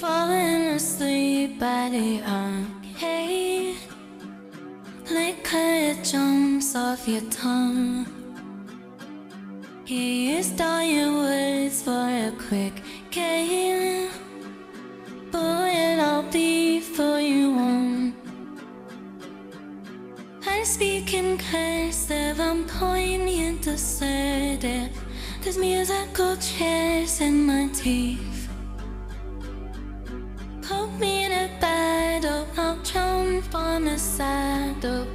Falling asleep by the arcade. Liquor jumps off your tongue. He used all your words for a quick gain. But it all before you won. I speak in cursive, I'm poignant, assertive. There's musical chairs in my teeth. On a saddle.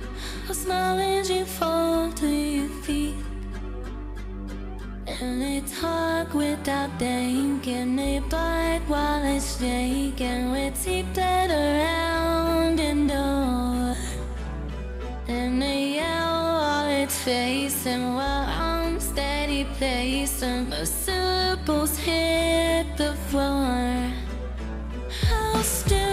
I'll smile as you fall to your feet. And they talk without thinking, they bite while it's shaking. Teeth that around and door. And they yell while it's facing while I'm steady pacing. My syllables hit the floor. How stupid,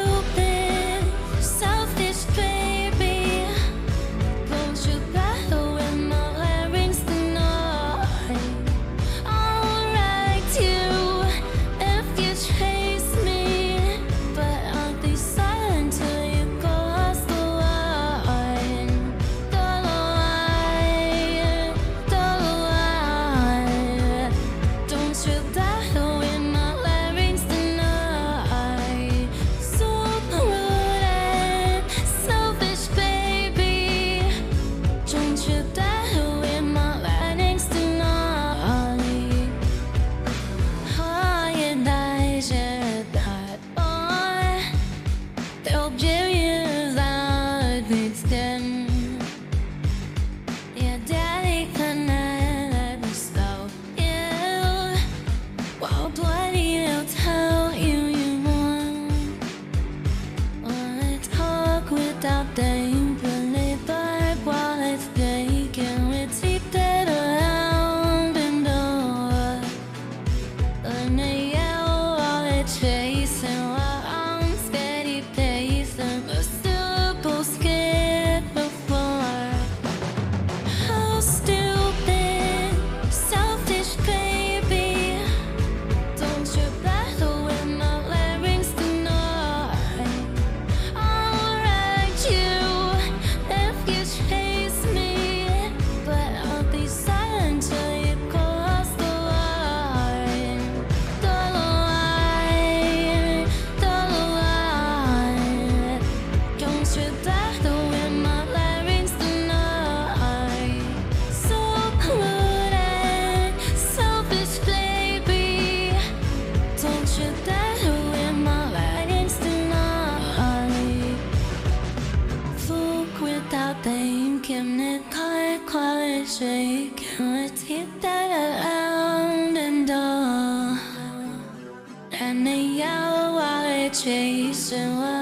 Don't you talk without thinking it can't quite shake with teeth that around and all. And they yell while chasing while I'm steady